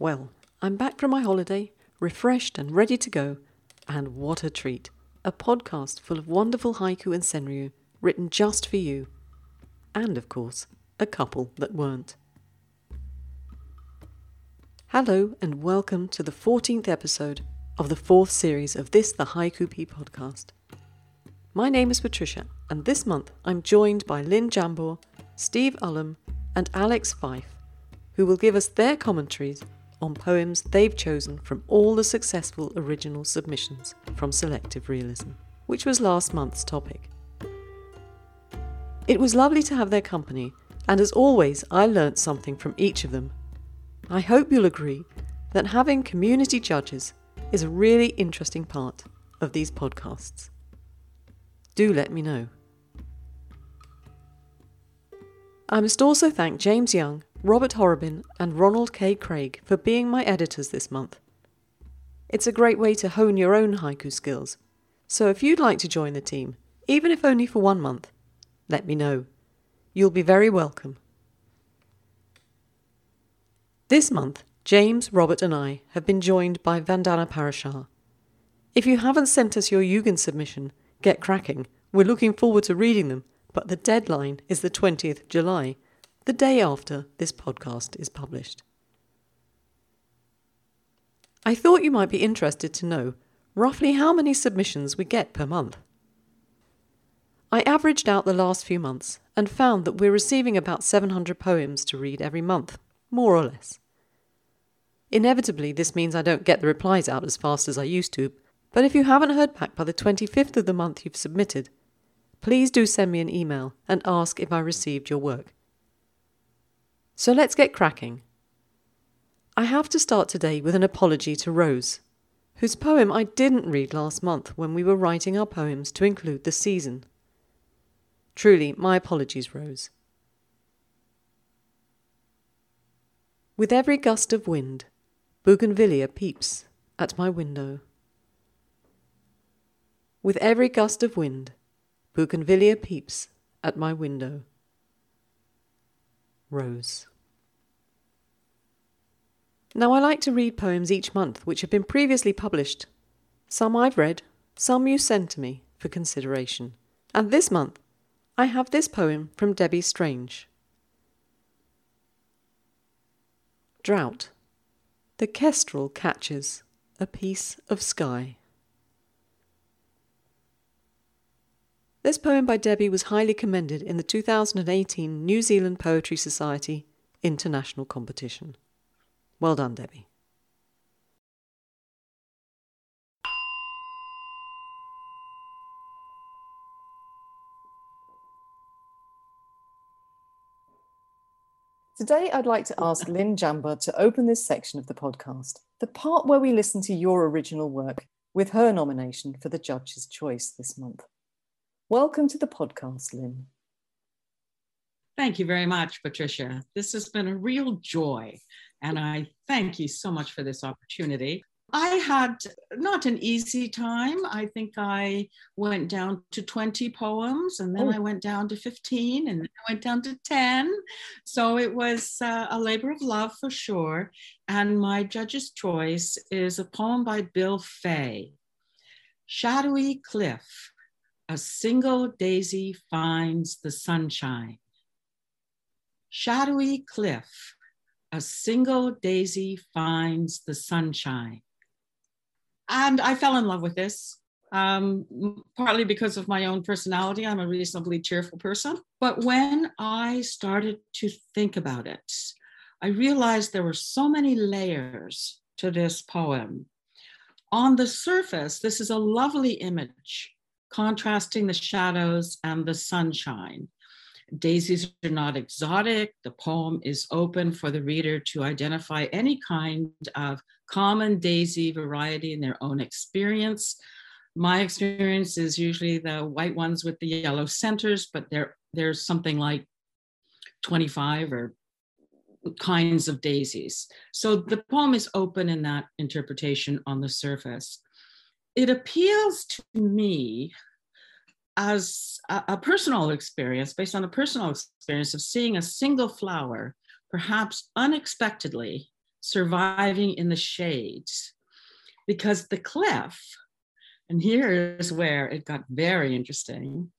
Well, I'm back from my holiday, refreshed and ready to go. And what a treat! A podcast full of wonderful haiku and senryu written just for you. And, of course, a couple that weren't. Hello, and welcome to the 14th episode of the fourth series of this, the Haiku Pea podcast. My name is Patricia, and this month I'm joined by Lynn Jambor, Steve Ullum, and Alex Fife, who will give us their commentaries on poems they've chosen from all the successful original submissions from Selective Realism, which was last month's topic. It was lovely to have their company, and as always, I learnt something from each of them. I hope you'll agree that having community judges is a really interesting part of these podcasts. Do let me know. I must also thank James Young, Robert Horrobin, and Ronald K. Craig for being my editors this month. It's a great way to hone your own haiku skills, so if you'd like to join the team, even if only for one month, let me know. You'll be very welcome. This month, James, Robert, and I have been joined by Vandana Parashar. If you haven't sent us your Yugen submission, get cracking. We're looking forward to reading them, but the deadline is the 20th July, the day after this podcast is published. I thought you might be interested to know roughly how many submissions we get per month. I averaged out the last few months and found that we're receiving about 700 poems to read every month, more or less. Inevitably, this means I don't get the replies out as fast as I used to, but if you haven't heard back by the 25th of the month you've submitted, please do send me an email and ask if I received your work. So let's get cracking. I have to start today with an apology to Rose, whose poem I didn't read last month when we were writing our poems to include the season. Truly, my apologies, Rose. With every gust of wind, bougainvillea peeps at my window. With every gust of wind, bougainvillea peeps at my window. Rose. Now, I like to read poems each month which have been previously published. Some I've read, some you send to me for consideration. And this month, I have this poem from Debbie Strange Drought. The kestrel catches a piece of sky. This poem by Debbie was highly commended in the 2018 New Zealand Poetry Society International Competition. Well done, Debbie. Today, I'd like to ask Lynn Jambor to open this section of the podcast, the part where we listen to your original work, with her nomination for the Judge's Choice this month. Welcome to the podcast, Lynn. Thank you very much, Patricia. This has been a real joy, and I thank you so much for this opportunity. I had not an easy time. I think I went down to 20 poems and then oh. I went down to 15 and then I went down to 10. So it was uh, a labor of love for sure. And my judge's choice is a poem by Bill Fay Shadowy Cliff, a single daisy finds the sunshine. Shadowy cliff, a single daisy finds the sunshine and I fell in love with this. Um, partly because of my own personality. I'm a reasonably cheerful person. But when I started to think about it, I realized there were so many layers to this poem. On the surface, this is a lovely image contrasting the shadows and the sunshine. Daisies are not exotic. The poem is open for the reader to identify any kind of common daisy variety in their own experience. My experience is usually the white ones with the yellow centers, but there, there's something like 25 or kinds of daisies. So the poem is open in that interpretation on the surface. It appeals to me as a, a, personal experience, based on a personal experience of seeing a single flower, perhaps unexpectedly, surviving in the shades because the cliff, and here's where it got very interesting.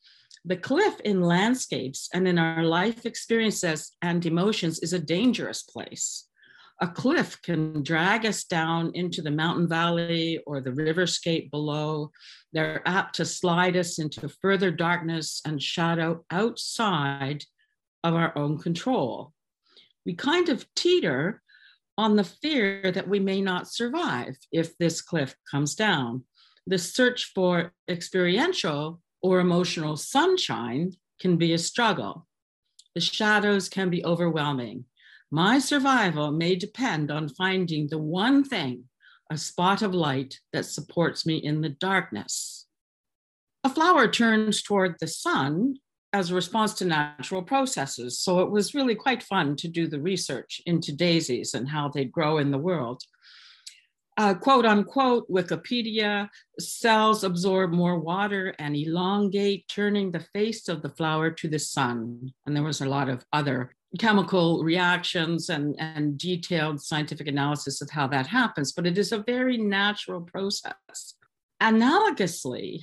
The cliff in landscapes and in our life experiences and emotions is a dangerous place. A cliff can drag us down into the mountain valley or the riverscape below. They're apt to slide us into further darkness and shadow outside of our own control. We kind of teeter on the fear that we may not survive if this cliff comes down. The search for experiential or emotional sunshine can be a struggle. The shadows can be overwhelming. My survival may depend on finding the one thing, a spot of light that supports me in the darkness. A flower turns toward the sun as a response to natural processes. So it was really quite fun to do the research into daisies and how they grow in the world. Uh, quote unquote, Wikipedia cells absorb more water and elongate, turning the face of the flower to the sun. And there was a lot of other chemical reactions and, and detailed scientific analysis of how that happens, but it is a very natural process. Analogously,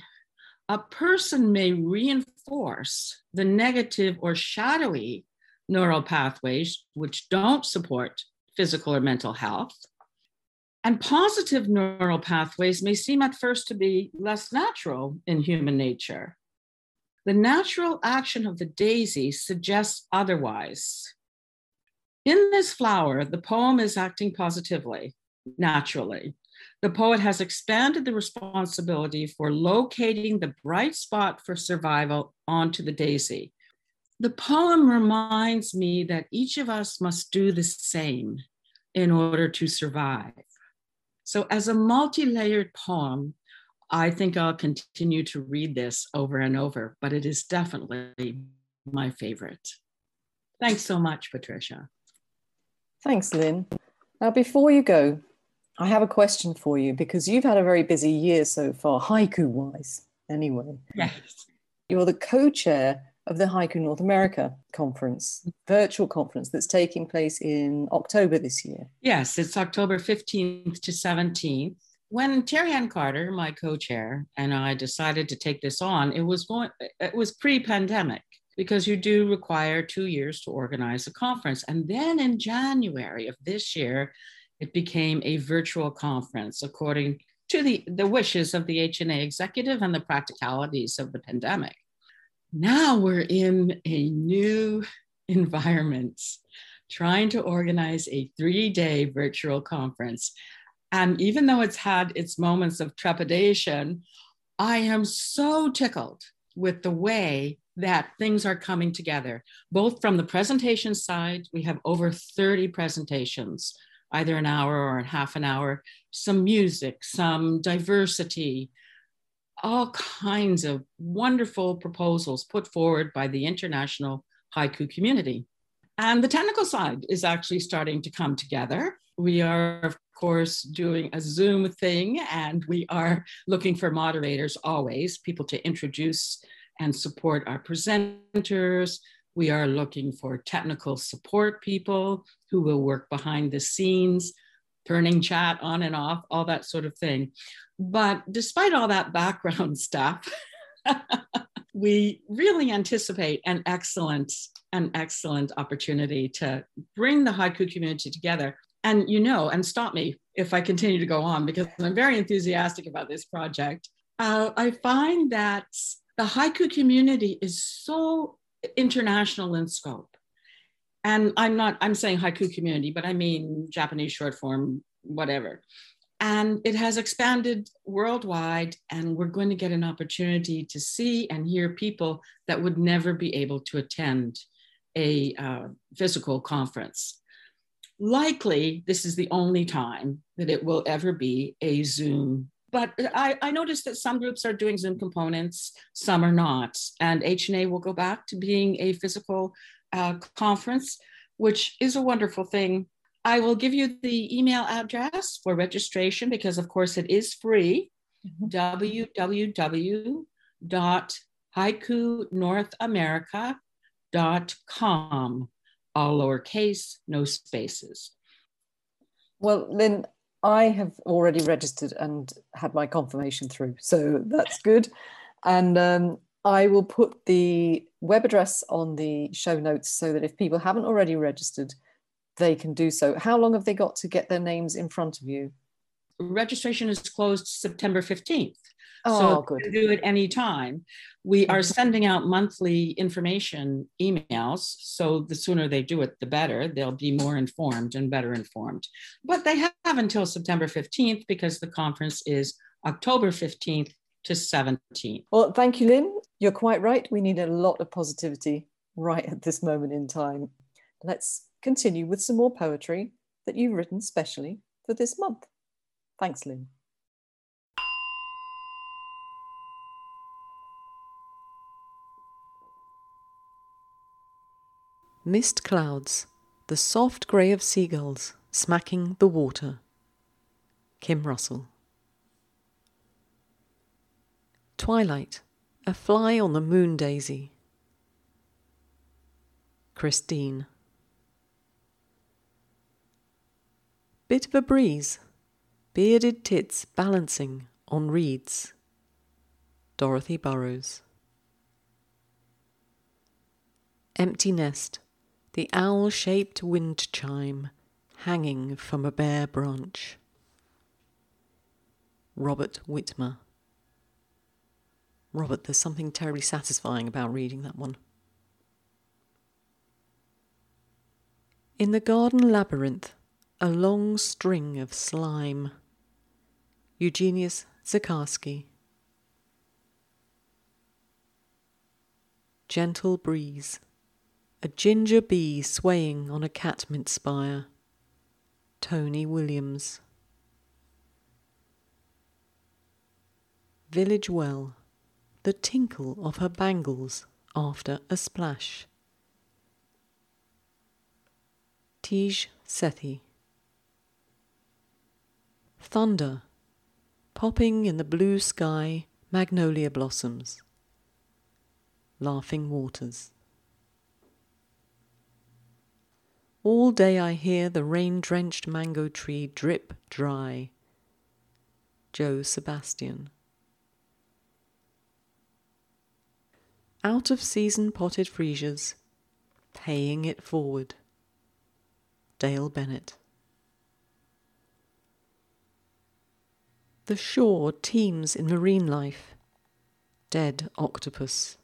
a person may reinforce the negative or shadowy neural pathways which don't support physical or mental health. And positive neural pathways may seem at first to be less natural in human nature. The natural action of the daisy suggests otherwise. In this flower, the poem is acting positively, naturally. The poet has expanded the responsibility for locating the bright spot for survival onto the daisy. The poem reminds me that each of us must do the same in order to survive. So, as a multi layered poem, I think I'll continue to read this over and over, but it is definitely my favorite. Thanks so much, Patricia. Thanks, Lynn. Now, before you go, I have a question for you because you've had a very busy year so far, haiku wise, anyway. Yes. You're the co chair of the Haiku North America conference, virtual conference that's taking place in October this year. Yes, it's October 15th to 17th when Terry Ann Carter, my co-chair, and I decided to take this on, it was going it was pre-pandemic because you do require two years to organize a conference. And then in January of this year, it became a virtual conference according to the, the wishes of the HNA executive and the practicalities of the pandemic. Now we're in a new environment, trying to organize a three day virtual conference. And even though it's had its moments of trepidation, I am so tickled with the way that things are coming together, both from the presentation side, we have over 30 presentations, either an hour or a half an hour, some music, some diversity, all kinds of wonderful proposals put forward by the international haiku community. And the technical side is actually starting to come together. We are, of course, doing a Zoom thing, and we are looking for moderators always, people to introduce and support our presenters. We are looking for technical support people who will work behind the scenes, turning chat on and off, all that sort of thing. But despite all that background stuff, we really anticipate an excellent, an excellent opportunity to bring the haiku community together. And you know, and stop me if I continue to go on because I'm very enthusiastic about this project. Uh, I find that the haiku community is so international in scope. And I'm not, I'm saying haiku community, but I mean Japanese short form, whatever. And it has expanded worldwide, and we're going to get an opportunity to see and hear people that would never be able to attend a uh, physical conference. Likely, this is the only time that it will ever be a Zoom but I, I, noticed that some groups are doing Zoom components, some are not. And HNA will go back to being a physical uh, conference, which is a wonderful thing. I will give you the email address for registration because, of course, it is free. Mm-hmm. www.haikunorthamerica.com, all lowercase, no spaces. Well, Lynn, I have already registered and had my confirmation through, so that's good. And um, I will put the web address on the show notes so that if people haven't already registered, they can do so. How long have they got to get their names in front of you? Registration is closed September 15th. Oh, so good. do it anytime. We are sending out monthly information emails. So the sooner they do it, the better. They'll be more informed and better informed. But they have until September 15th because the conference is October 15th to 17th. Well, thank you, Lynn. You're quite right. We need a lot of positivity right at this moment in time. Let's continue with some more poetry that you've written specially for this month. Thanks, Lynn. Mist clouds, the soft grey of seagulls smacking the water. Kim Russell. Twilight, a fly on the moon daisy. Christine. Bit of a breeze, bearded tits balancing on reeds. Dorothy Burrows. Empty nest, the owl shaped wind chime hanging from a bare branch. Robert Whitmer. Robert, there's something terribly satisfying about reading that one. In the garden labyrinth, a long string of slime. Eugenius Zakarski. Gentle breeze, a ginger bee swaying on a catmint spire. Tony Williams. Village well, the tinkle of her bangles after a splash. Tej Sethi. Thunder, popping in the blue sky, magnolia blossoms. Laughing waters. All day I hear the rain drenched mango tree drip dry. Joe Sebastian. Out of season potted freesias, paying it forward. Dale Bennett. The shore teems in marine life. Dead octopus.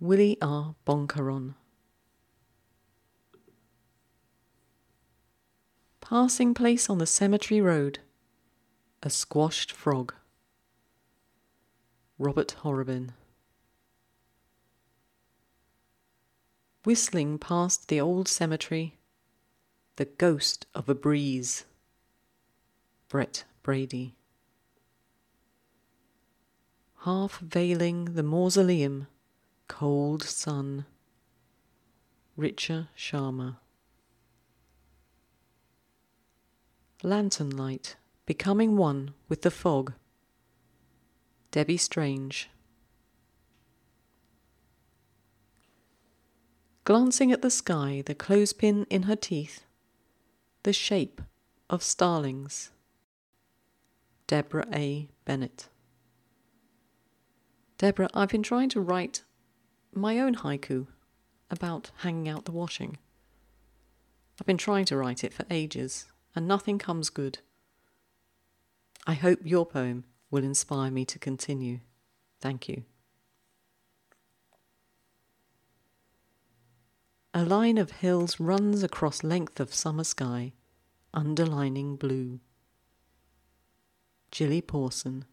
Willie R. Bongcaron. Passing place on the cemetery road. A squashed frog. Robert Horrobin. Whistling past the old cemetery, the ghost of a breeze. Brett Brady. Half veiling the mausoleum, cold sun. Richa Sharma. Lantern light, becoming one with the fog. Debbie Strange. Glancing at the sky, the clothespin in her teeth, the shape of starlings. Deborah A. Bennett. Deborah, I've been trying to write my own haiku about hanging out the washing. I've been trying to write it for ages, and nothing comes good. I hope your poem will inspire me to continue. Thank you. A line of hills runs across length of summer sky, underlining blue. Jilly Pawson.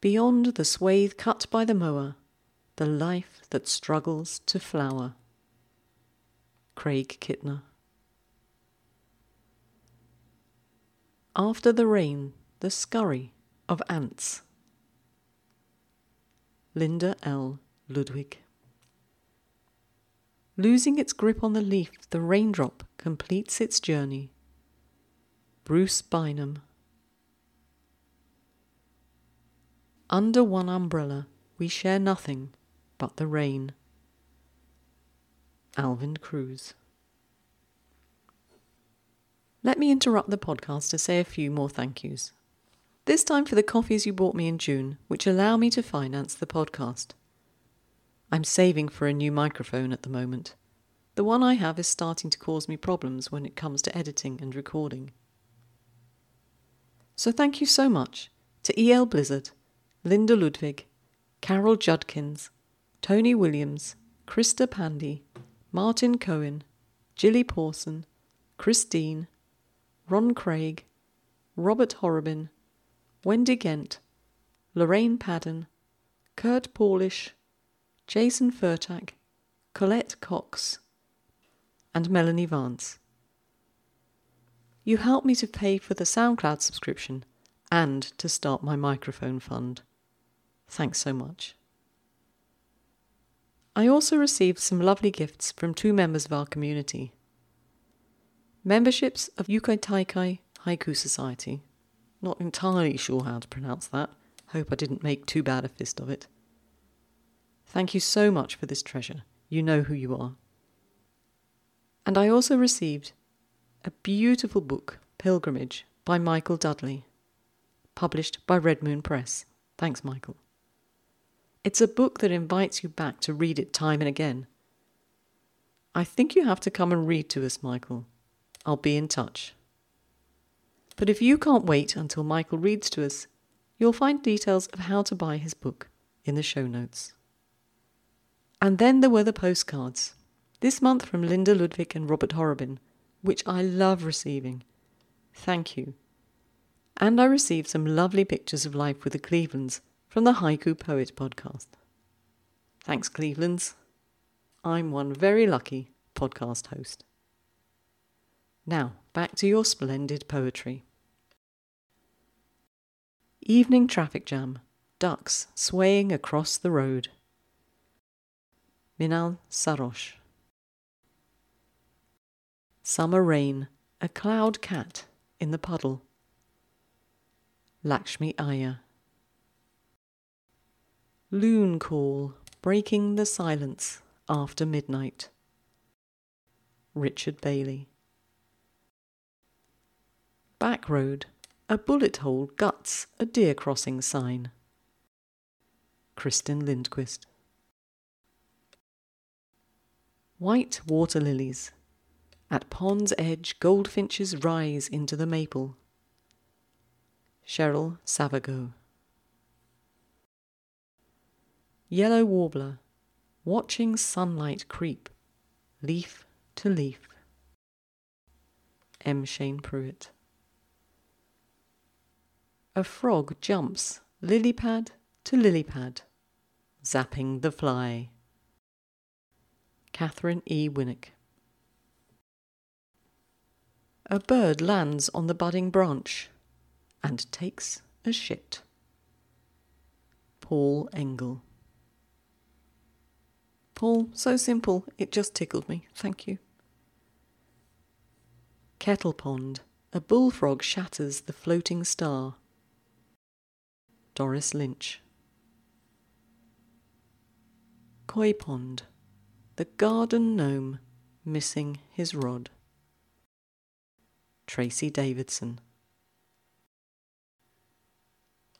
Beyond the swathe cut by the mower, the life that struggles to flower. Craig Kittner. After the rain, the scurry of ants. Linda L. Ludwig. Losing its grip on the leaf, the raindrop completes its journey. Bruce Bynum. Under one umbrella, we share nothing but the rain. Alvin Cruz. Let me interrupt the podcast to say a few more thank yous. This time for the coffees you bought me in June, which allow me to finance the podcast. I'm saving for a new microphone at the moment. The one I have is starting to cause me problems when it comes to editing and recording. So thank you so much to E.L. Blizzard, Linda Ludwig, Carol Judkins, Tony Williams, Krista Pandy, Martin Cohen, Jilly Pawson, Christine, Ron Craig, Robert Horrobin, Wendy Gent, Lorraine Padden, Kurt Paulish, Jason Furtak, Colette Cox, and Melanie Vance. You help me to pay for the SoundCloud subscription and to start my microphone fund. Thanks so much. I also received some lovely gifts from two members of our community. Memberships of Yukai Taikai Haiku Society. Not entirely sure how to pronounce that. Hope I didn't make too bad a fist of it. Thank you so much for this treasure. You know who you are. And I also received a beautiful book, Pilgrimage, by Michael Dudley, published by Red Moon Press. Thanks, Michael. It's a book that invites you back to read it time and again. I think you have to come and read to us, Michael. I'll be in touch. But if you can't wait until Michael reads to us, you'll find details of how to buy his book in the show notes. And then there were the postcards. This month from Linda Ludwig and Robert Horrobin, which I love receiving. Thank you. And I received some lovely pictures of life with the Clevelands from the Haiku Poet podcast. Thanks, Clevelands. I'm one very lucky podcast host. Now, back to your splendid poetry. Evening traffic jam, ducks swaying across the road. Minal Sarosh. Summer rain, a cloud cat in the puddle. Lakshmi Iyer. Loon call, breaking the silence after midnight. Richard Bailey. Back road, a bullet hole guts a deer crossing sign. Kristin Lindquist. White water lilies. At pond's edge, goldfinches rise into the maple. Cheryl Savageau. Yellow warbler, watching sunlight creep, leaf to leaf. M. Shane Pruitt. A frog jumps lily pad to lily pad, zapping the fly. Catherine E. Winnick. A bird lands on the budding branch and takes a shit. Paul Engel. Paul, so simple, it just tickled me. Thank you. Kettle Pond. A bullfrog shatters the floating star. Doris Lynch. Koi Pond. The garden gnome missing his rod. Tracy Davidson.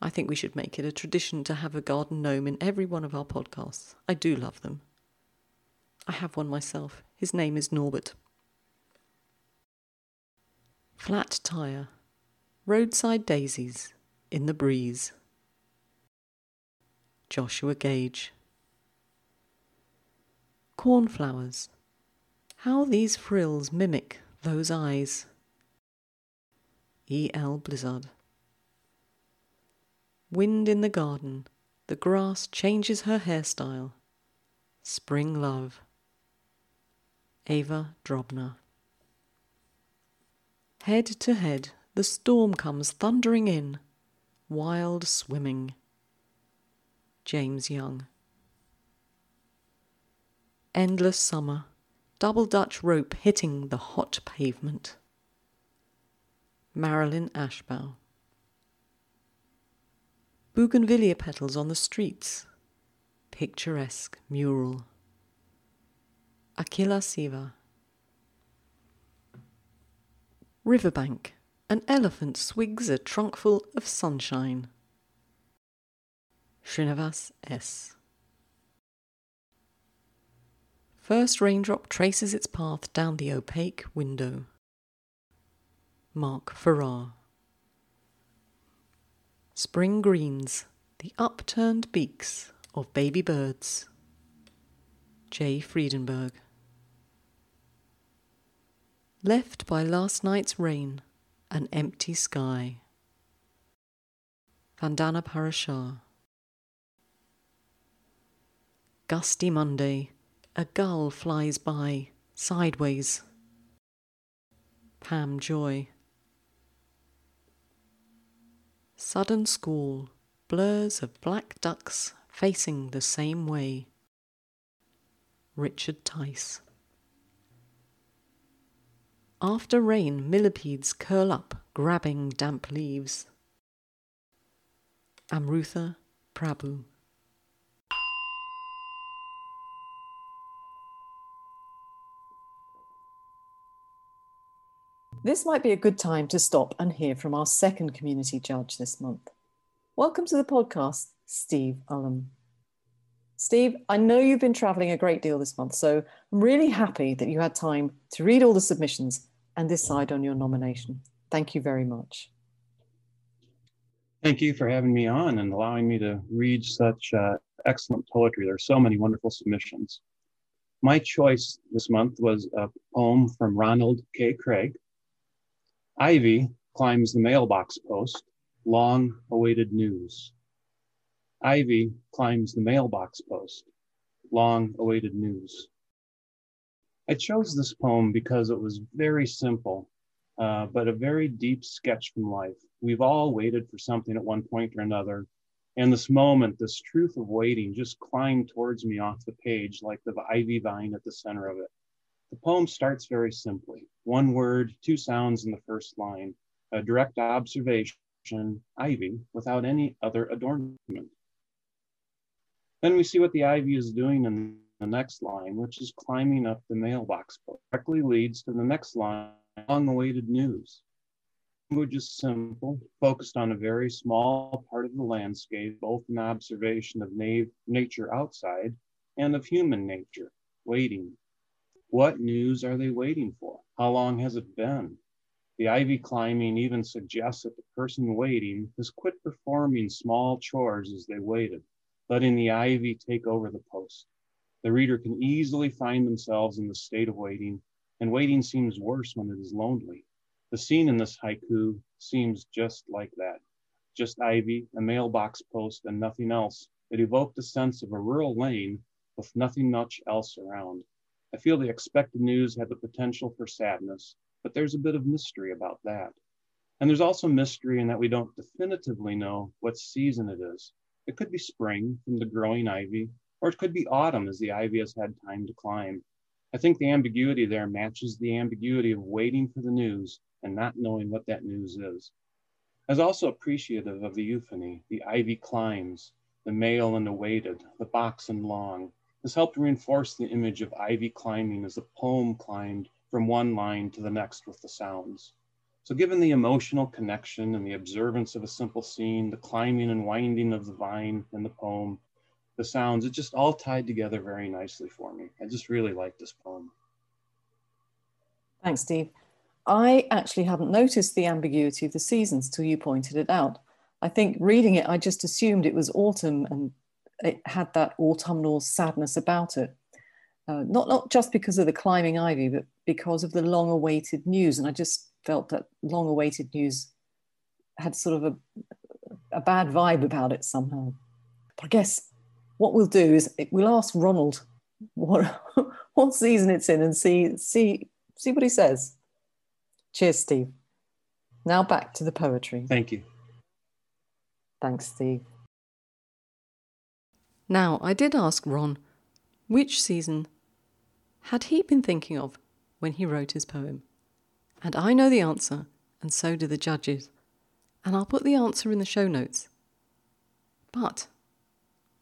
I think we should make it a tradition to have a garden gnome in every one of our podcasts. I do love them. I have one myself. His name is Norbert. Flat tire. Roadside daisies in the breeze. Joshua Gage. Cornflowers. How these frills mimic those eyes. E. L. Blizzard. Wind in the garden. The grass changes her hairstyle. Spring love. Ava Drobner. Head to head, the storm comes thundering in. Wild swimming. James Young. Endless summer, double Dutch rope hitting the hot pavement. Marilyn Ashbaugh. Bougainvillea petals on the streets. Picturesque mural. Akila Siva. Riverbank. An elephant swigs a trunkful of sunshine. Srinivas S. First raindrop traces its path down the opaque window. Mark Farrar. Spring greens, the upturned beaks of baby birds. J. Friedenberg. Left by last night's rain, an empty sky. Vandana Parashar. Gusty Monday, a gull flies by, sideways. Pam Joy. Sudden squall, blurs of black ducks facing the same way. Richard Tice. After rain, millipedes curl up, grabbing damp leaves. Amrutha Prabhu. This might be a good time to stop and hear from our second community judge this month. Welcome to the podcast, Steve Ullum. Steve, I know you've been traveling a great deal this month, so I'm really happy that you had time to read all the submissions and decide on your nomination. Thank you very much. Thank you for having me on and allowing me to read such uh, excellent poetry. There are so many wonderful submissions. My choice this month was a poem from Ronald K. Craig Ivy climbs the mailbox post, long awaited news. Ivy climbs the mailbox post, long awaited news. I chose this poem because it was very simple, uh, but a very deep sketch from life. We've all waited for something at one point or another. And this moment, this truth of waiting just climbed towards me off the page like the ivy vine at the center of it. The poem starts very simply one word, two sounds in the first line, a direct observation, ivy, without any other adornment. Then we see what the ivy is doing in the next line, which is climbing up the mailbox, directly leads to the next line, long awaited news. Language is simple, focused on a very small part of the landscape, both an observation of na- nature outside and of human nature, waiting, what news are they waiting for? How long has it been? The ivy climbing even suggests that the person waiting has quit performing small chores as they waited, letting the ivy take over the post. The reader can easily find themselves in the state of waiting, and waiting seems worse when it is lonely. The scene in this haiku seems just like that. Just ivy, a mailbox post, and nothing else. It evoked a sense of a rural lane with nothing much else around. I feel the expected news had the potential for sadness, but there's a bit of mystery about that. And there's also mystery in that we don't definitively know what season it is. It could be spring from the growing ivy, or it could be autumn as the ivy has had time to climb. I think the ambiguity there matches the ambiguity of waiting for the news and not knowing what that news is. I was also appreciative of the euphony, the ivy climbs, the male and awaited, the box and long, this helped reinforce the image of ivy climbing as the poem climbed from one line to the next with the sounds. So, given the emotional connection and the observance of a simple scene, the climbing and winding of the vine in the poem, the sounds, it just all tied together very nicely for me. I just really like this poem. Thanks, Steve. I actually hadn't noticed the ambiguity of the seasons till you pointed it out. I think reading it, I just assumed it was autumn and it had that autumnal sadness about it. Uh, not not just because of the climbing ivy, but because of the long-awaited news. And I just felt that long-awaited news had sort of a, a bad vibe about it somehow. But I guess what we'll do is we'll ask Ronald what what season it's in and see see see what he says. Cheers, Steve. Now back to the poetry. Thank you. Thanks, Steve. Now, I did ask Ron which season had he been thinking of when he wrote his poem? And I know the answer, and so do the judges. And I'll put the answer in the show notes. But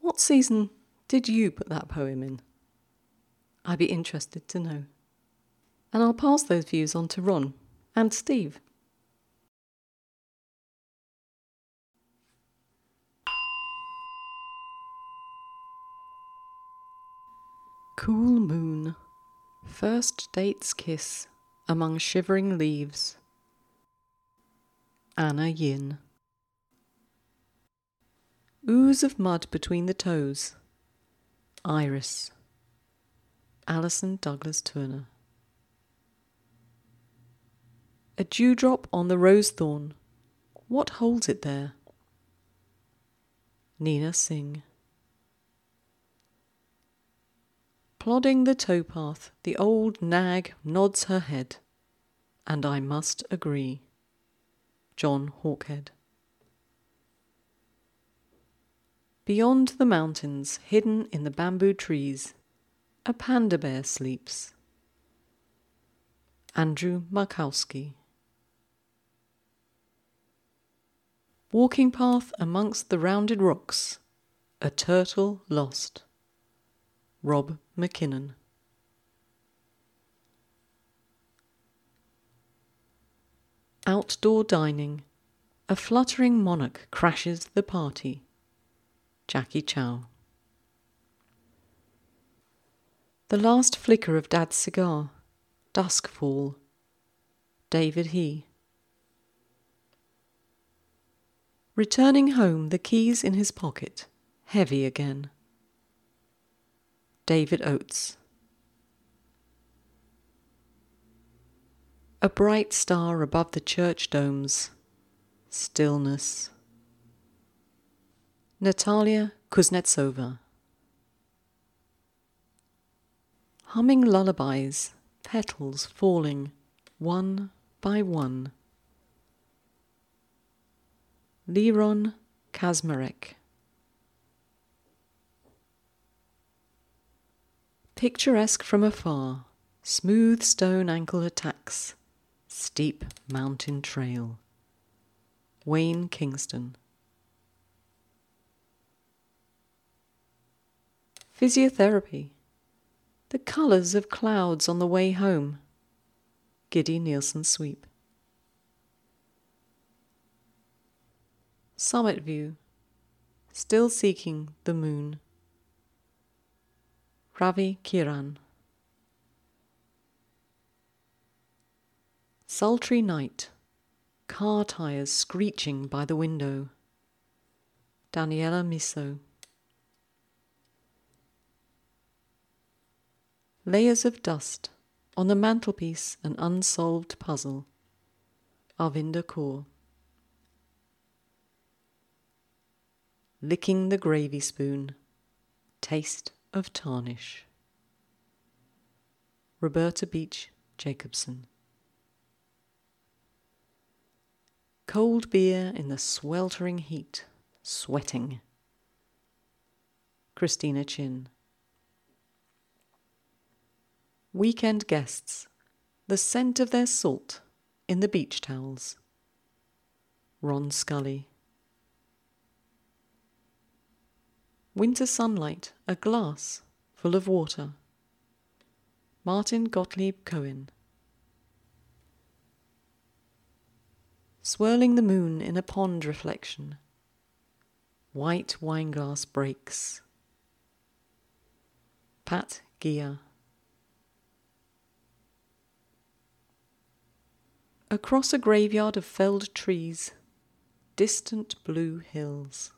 what season did you put that poem in? I'd be interested to know. And I'll pass those views on to Ron and Steve. Cool moon, first date's kiss among shivering leaves. Anna Yin. Ooze of mud between the toes. Iris. Alison Douglas Turner. A dewdrop on the rose thorn. What holds it there? Nina Singh. Plodding the towpath, the old nag nods her head. And I must agree. John Hawkhead. Beyond the mountains, hidden in the bamboo trees, a panda bear sleeps. Andrew Markowski. Walking path amongst the rounded rocks, a turtle lost. Rob McKinnon. Outdoor dining. A fluttering monarch crashes the party. Jackie Chow. The last flicker of Dad's cigar. Dusk fall. David He. Returning home, the keys in his pocket, heavy again. David Oates. A bright star above the church domes. Stillness. Natalia Kuznetsova. Humming lullabies, petals falling one by one. Liron Kazmarek. Picturesque from afar, smooth stone ankle attacks, steep mountain trail. Wayne Kingston. Physiotherapy. The colours of clouds on the way home. Giddy Nielsen Sweep. Summit View. Still seeking the moon. Ravi Kiran. Sultry night. Car tires screeching by the window. Daniela Miso. Layers of dust. On the mantelpiece, an unsolved puzzle. Arvinder Kaur. Licking the gravy spoon. Taste of tarnish. Roberta Beach Jacobson. Cold beer in the sweltering heat, sweating. Christina Chin. Weekend guests, the scent of their salt in the beach towels. Ron Scully. Winter sunlight, a glass full of water. Martin Gottlieb Cohen. Swirling the moon in a pond reflection. White wineglass breaks. Pat Gia. Across a graveyard of felled trees, distant blue hills.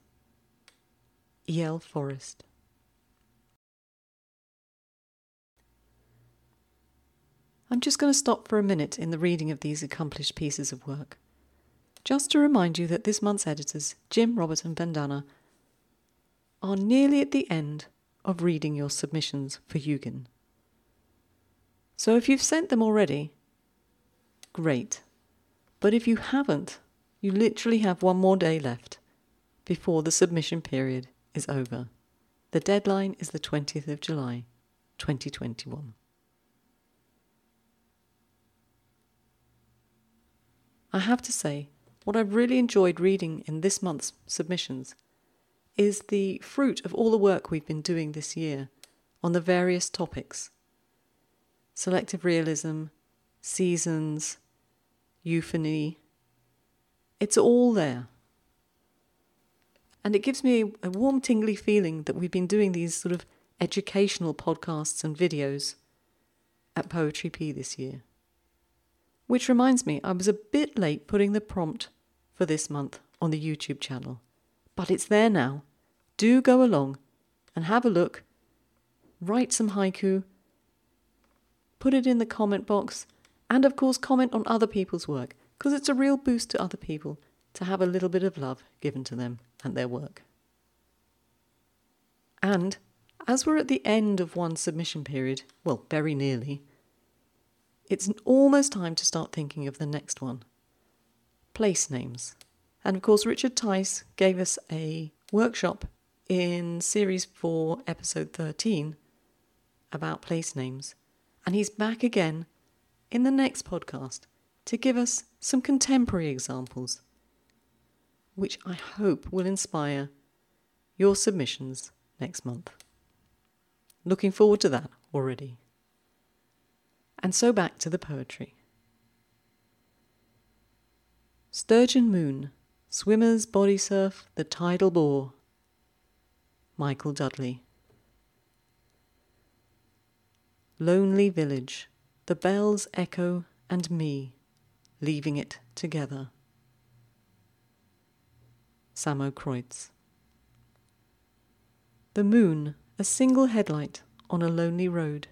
E.L. Forest. I'm just going to stop for a minute in the reading of these accomplished pieces of work, just to remind you that this month's editors, Jim, Robert, and Vandana, are nearly at the end of reading your submissions for Yugen. So if you've sent them already, great. But if you haven't, you literally have one more day left before the submission period is over. The deadline is the 20th of July, 2021. I have to say, what I've really enjoyed reading in this month's submissions is the fruit of all the work we've been doing this year on the various topics selective realism, seasons, euphony. It's all there. And it gives me a warm, tingly feeling that we've been doing these sort of educational podcasts and videos at Poetry Pea this year. Which reminds me, I was a bit late putting the prompt for this month on the YouTube channel, but it's there now. Do go along and have a look, write some haiku, put it in the comment box, and of course, comment on other people's work because it's a real boost to other people to have a little bit of love given to them and their work. And as we're at the end of one submission period, well, very nearly, it's almost time to start thinking of the next one place names. And of course, Richard Tice gave us a workshop in Series 4, Episode 13 about place names. And he's back again in the next podcast to give us some contemporary examples, which I hope will inspire your submissions next month. Looking forward to that already. And so back to the poetry. Sturgeon Moon, Swimmers Body Surf, The Tidal Bore. Michael Dudley. Lonely Village, The Bells Echo and Me, Leaving It Together. Samo Kreutz. The Moon, a single headlight on a lonely road.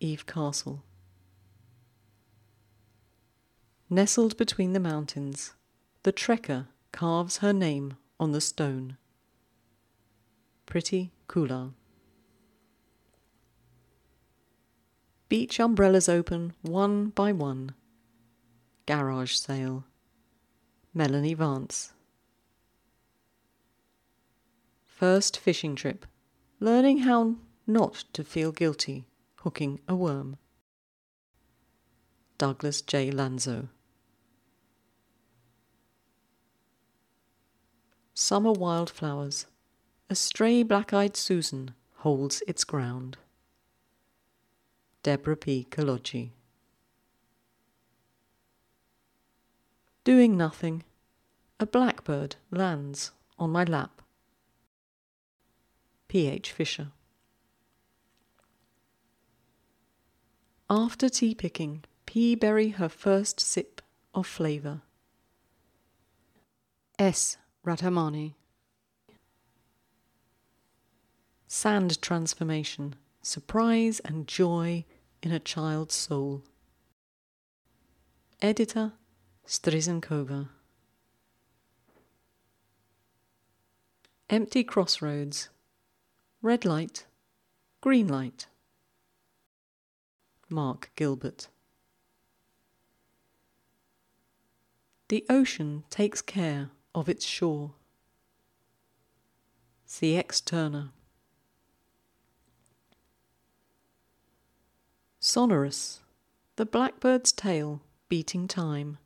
Eve Castle. Nestled between the mountains, the trekker carves her name on the stone. Pretty Kular. Beach umbrellas open one by one. Garage sale. Melanie Vance. First fishing trip. Learning how not to feel guilty hooking a worm. Douglas J. Lanzo. Summer wildflowers. A stray black eyed Susan holds its ground. Deborah P. Kolodji. Doing nothing. A blackbird lands on my lap. P. H. Fisher. After tea picking, P. Berry her first sip of flavour. S. Radhamani. Sand transformation, surprise and joy in a child's soul. Editor Strizenkova. Empty crossroads. Red light, green light. Mark Gilbert. The ocean takes care of its shore. C.X. Turner. Sonorous, the blackbird's tail beating time.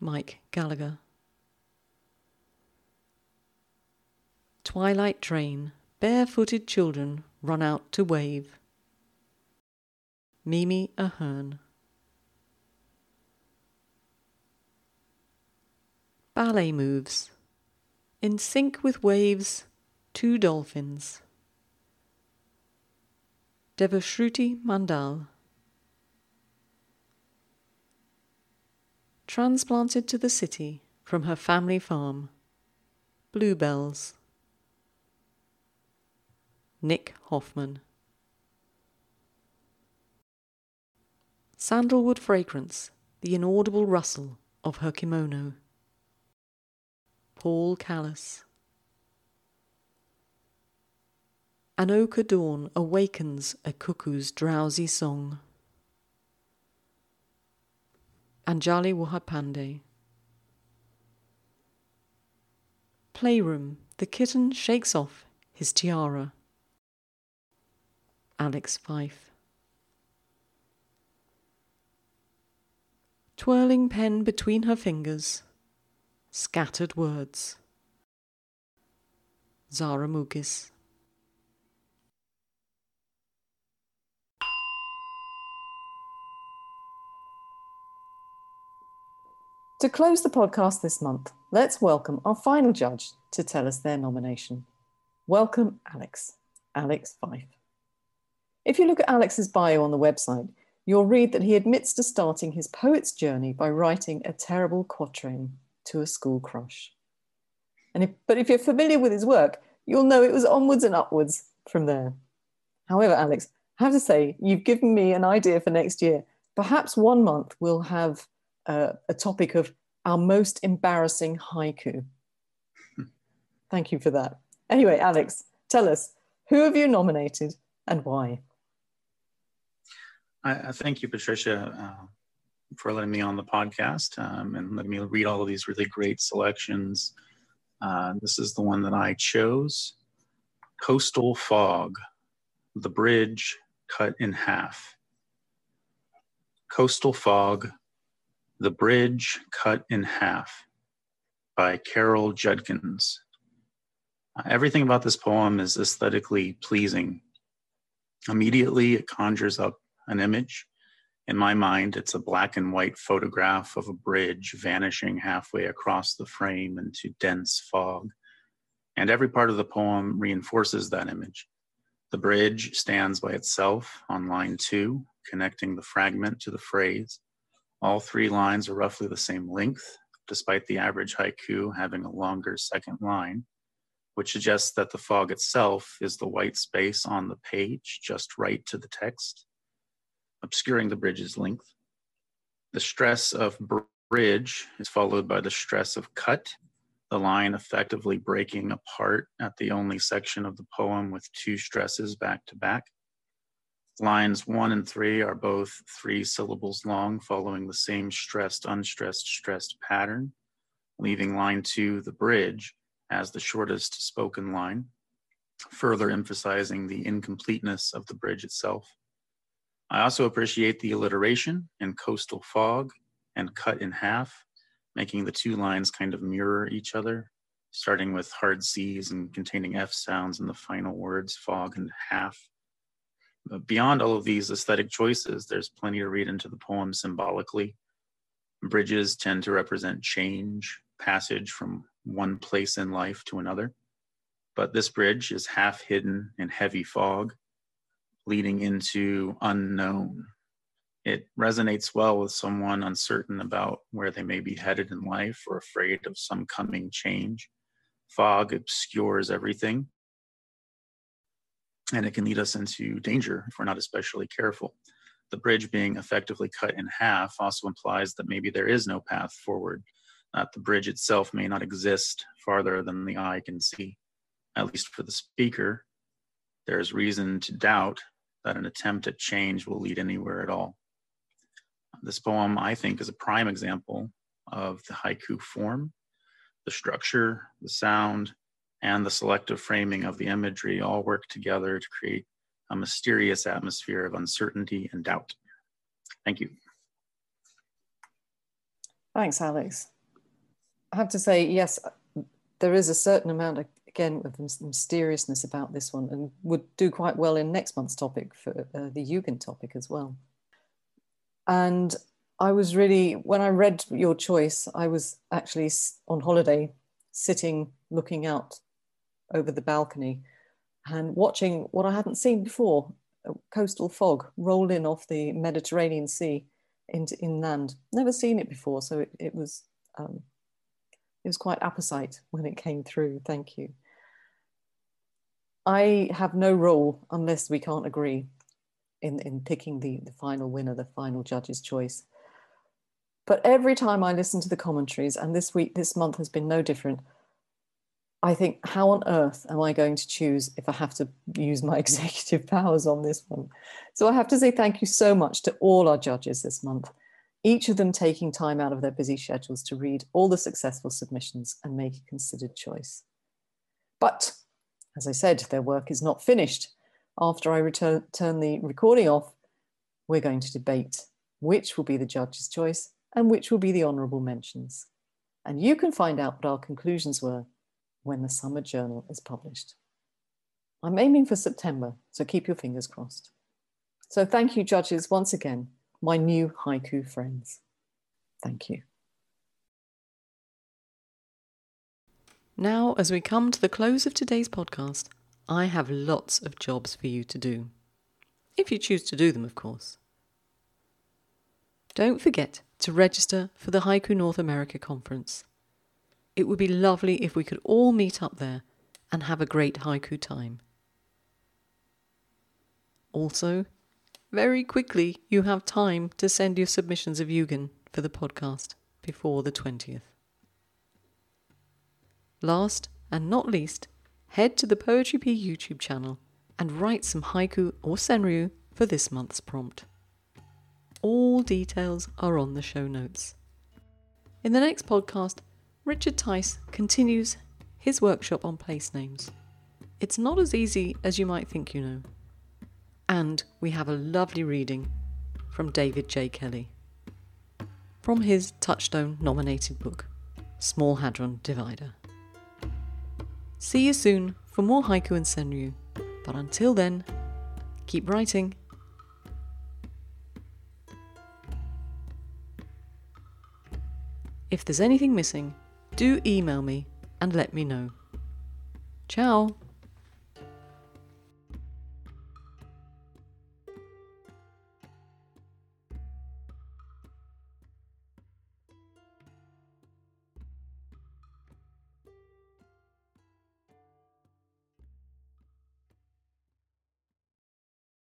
Mike Gallagher. Twilight train, barefooted children run out to wave. Mimi Ahern. Ballet moves. In sync with waves, two dolphins. Devashruti Mandal. Transplanted to the city from her family farm. Bluebells. Nick Hoffman. Sandalwood fragrance, the inaudible rustle of her kimono. Paul Callus. An ochre dawn awakens a cuckoo's drowsy song. Anjali Warhadpande. Playroom, the kitten shakes off his tiara. Alex Fife. Twirling pen between her fingers, scattered words. Zara Mugis. To close the podcast this month, let's welcome our final judge to tell us their nomination. Welcome, Alex. Alex Fife. If you look at Alex's bio on the website, you'll read that he admits to starting his poet's journey by writing a terrible quatrain to a school crush. And if, but if you're familiar with his work, you'll know it was onwards and upwards from there. However, Alex, I have to say, you've given me an idea for next year. Perhaps one month we'll have uh, a topic of our most embarrassing haiku. Thank you for that. Anyway, Alex, tell us who have you nominated and why? I, I thank you, Patricia, uh, for letting me on the podcast um, and letting me read all of these really great selections. Uh, this is the one that I chose Coastal Fog, The Bridge Cut in Half. Coastal Fog, The Bridge Cut in Half by Carol Judkins. Uh, everything about this poem is aesthetically pleasing. Immediately, it conjures up an image. In my mind, it's a black and white photograph of a bridge vanishing halfway across the frame into dense fog. And every part of the poem reinforces that image. The bridge stands by itself on line two, connecting the fragment to the phrase. All three lines are roughly the same length, despite the average haiku having a longer second line, which suggests that the fog itself is the white space on the page just right to the text obscuring the bridge's length. The stress of bridge is followed by the stress of cut, the line effectively breaking apart at the only section of the poem with two stresses back to back. Lines one and three are both three syllables long, following the same stressed, unstressed, stressed pattern, leaving line two, the bridge, as the shortest spoken line, further emphasizing the incompleteness of the bridge itself. I also appreciate the alliteration in coastal fog and cut in half, making the two lines kind of mirror each other, starting with hard C's and containing F sounds in the final words, fog and half. But beyond all of these aesthetic choices, there's plenty to read into the poem symbolically. Bridges tend to represent change, passage from one place in life to another. But this bridge is half hidden in heavy fog, leading into unknown. It resonates well with someone uncertain about where they may be headed in life or afraid of some coming change. Fog obscures everything, and it can lead us into danger if we're not especially careful. The bridge being effectively cut in half also implies that maybe there is no path forward, that the bridge itself may not exist farther than the eye can see. At least for the speaker, there's reason to doubt that an attempt at change will lead anywhere at all. This poem, I think, is a prime example of the haiku form. The structure, the sound, and the selective framing of the imagery all work together to create a mysterious atmosphere of uncertainty and doubt. Thank you. Thanks, Alex. I have to say, yes, there is a certain amount of again with mysteriousness about this one and would do quite well in next month's topic for uh, the Yugen topic as well. And I was really, when I read your choice, I was actually on holiday sitting looking out over the balcony and watching what I hadn't seen before a coastal fog roll in off the Mediterranean Sea into inland. Never seen it before, so it, it was um, it was quite apposite when it came through. Thank you. I have no role unless we can't agree in, in picking the, the final winner, the final judge's choice. But every time I listen to the commentaries, and this week, this month has been no different, I think, how on earth am I going to choose if I have to use my executive powers on this one? So I have to say thank you so much to all our judges this month, each of them taking time out of their busy schedules to read all the successful submissions and make a considered choice. But as I said, their work is not finished. After I return, turn the recording off, we're going to debate which will be the judge's choice and which will be the honourable mentions. And you can find out what our conclusions were when the summer journal is published. I'm aiming for September, so keep your fingers crossed. So thank you, judges, once again, my new haiku friends. Thank you. Now, as we come to the close of today's podcast, I have lots of jobs for you to do. If you choose to do them, of course. Don't forget to register for the Haiku North America Conference. It would be lovely if we could all meet up there and have a great haiku time. Also, very quickly, you have time to send your submissions of Yugen for the podcast before the 20th. Last and not least, head to the Poetry Pea YouTube channel and write some haiku or senryu for this month's prompt. All details are on the show notes. In the next podcast, Richard Tice continues his workshop on place names. It's not as easy as you might think, you know. And we have a lovely reading from David J. Kelly from his Touchstone nominated book, Small Hadron Divider. See you soon for more haiku and senryu, but until then, keep writing. If there's anything missing, do email me and let me know. Ciao!